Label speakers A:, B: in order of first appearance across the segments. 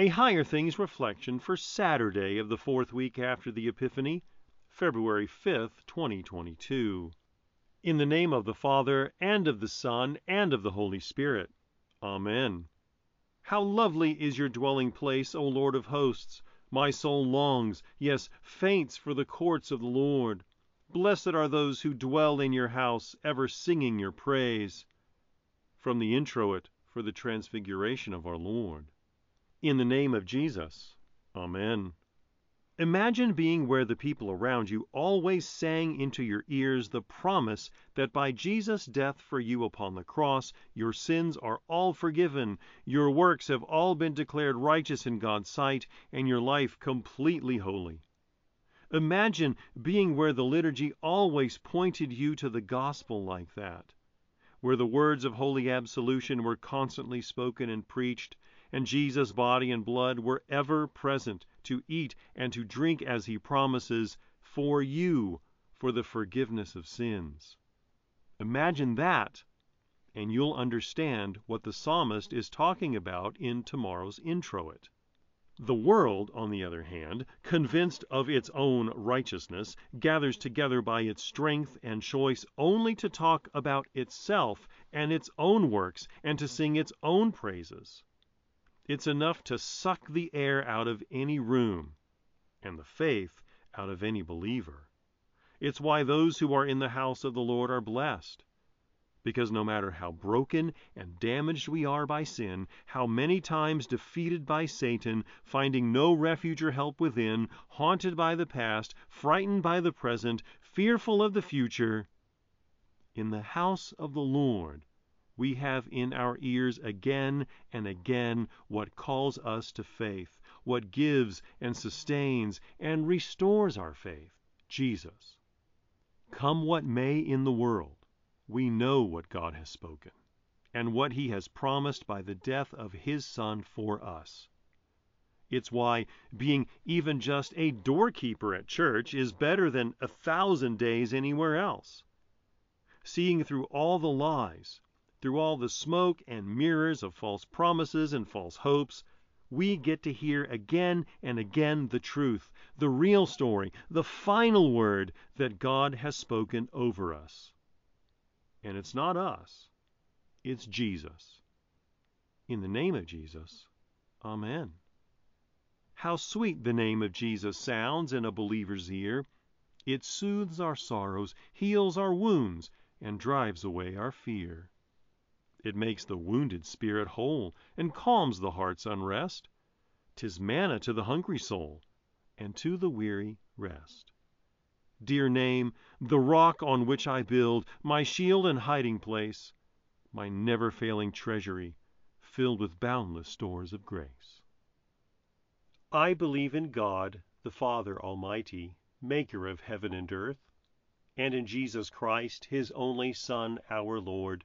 A: A Higher Things reflection for Saturday of the fourth week after the Epiphany, February 5th, 2022. In the name of the Father, and of the Son, and of the Holy Spirit. Amen. How lovely is your dwelling place, O Lord of hosts! My soul longs, yes, faints for the courts of the Lord. Blessed are those who dwell in your house, ever singing your praise. From the Introit for the Transfiguration of our Lord. In the name of Jesus. Amen. Imagine being where the people around you always sang into your ears the promise that by Jesus' death for you upon the cross, your sins are all forgiven, your works have all been declared righteous in God's sight, and your life completely holy. Imagine being where the liturgy always pointed you to the gospel like that, where the words of holy absolution were constantly spoken and preached, and Jesus' body and blood were ever present to eat and to drink as he promises, for you, for the forgiveness of sins. Imagine that, and you'll understand what the psalmist is talking about in tomorrow's introit. The world, on the other hand, convinced of its own righteousness, gathers together by its strength and choice only to talk about itself and its own works and to sing its own praises. It's enough to suck the air out of any room and the faith out of any believer. It's why those who are in the house of the Lord are blessed. Because no matter how broken and damaged we are by sin, how many times defeated by Satan, finding no refuge or help within, haunted by the past, frightened by the present, fearful of the future, in the house of the Lord we have in our ears again and again what calls us to faith, what gives and sustains and restores our faith Jesus. Come what may in the world, we know what God has spoken and what He has promised by the death of His Son for us. It's why being even just a doorkeeper at church is better than a thousand days anywhere else. Seeing through all the lies, through all the smoke and mirrors of false promises and false hopes, we get to hear again and again the truth, the real story, the final word that God has spoken over us. And it's not us, it's Jesus. In the name of Jesus, Amen. How sweet the name of Jesus sounds in a believer's ear! It soothes our sorrows, heals our wounds, and drives away our fear. It makes the wounded spirit whole, and calms the heart's unrest. 'Tis manna to the hungry soul, and to the weary rest. Dear name, the rock on which I build, my shield and hiding place, my never failing treasury, filled with boundless stores of grace. I believe in God, the Father Almighty, maker of heaven and earth, and in Jesus Christ, his only Son, our Lord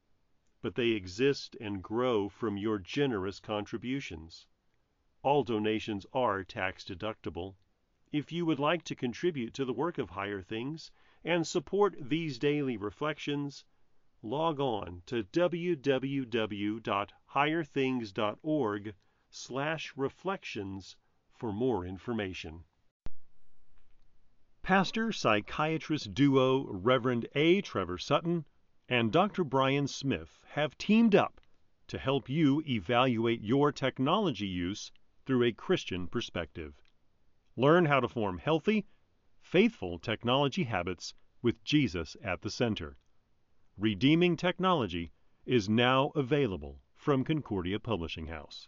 A: but they exist and grow from your generous contributions. All donations are tax deductible. If you would like to contribute to the work of Higher Things and support these daily reflections, log on to www.higherthings.org/reflections for more information. Pastor psychiatrist duo Reverend A. Trevor Sutton and Dr. Brian Smith have teamed up to help you evaluate your technology use through a Christian perspective. Learn how to form healthy, faithful technology habits with Jesus at the center. Redeeming Technology is now available from Concordia Publishing House.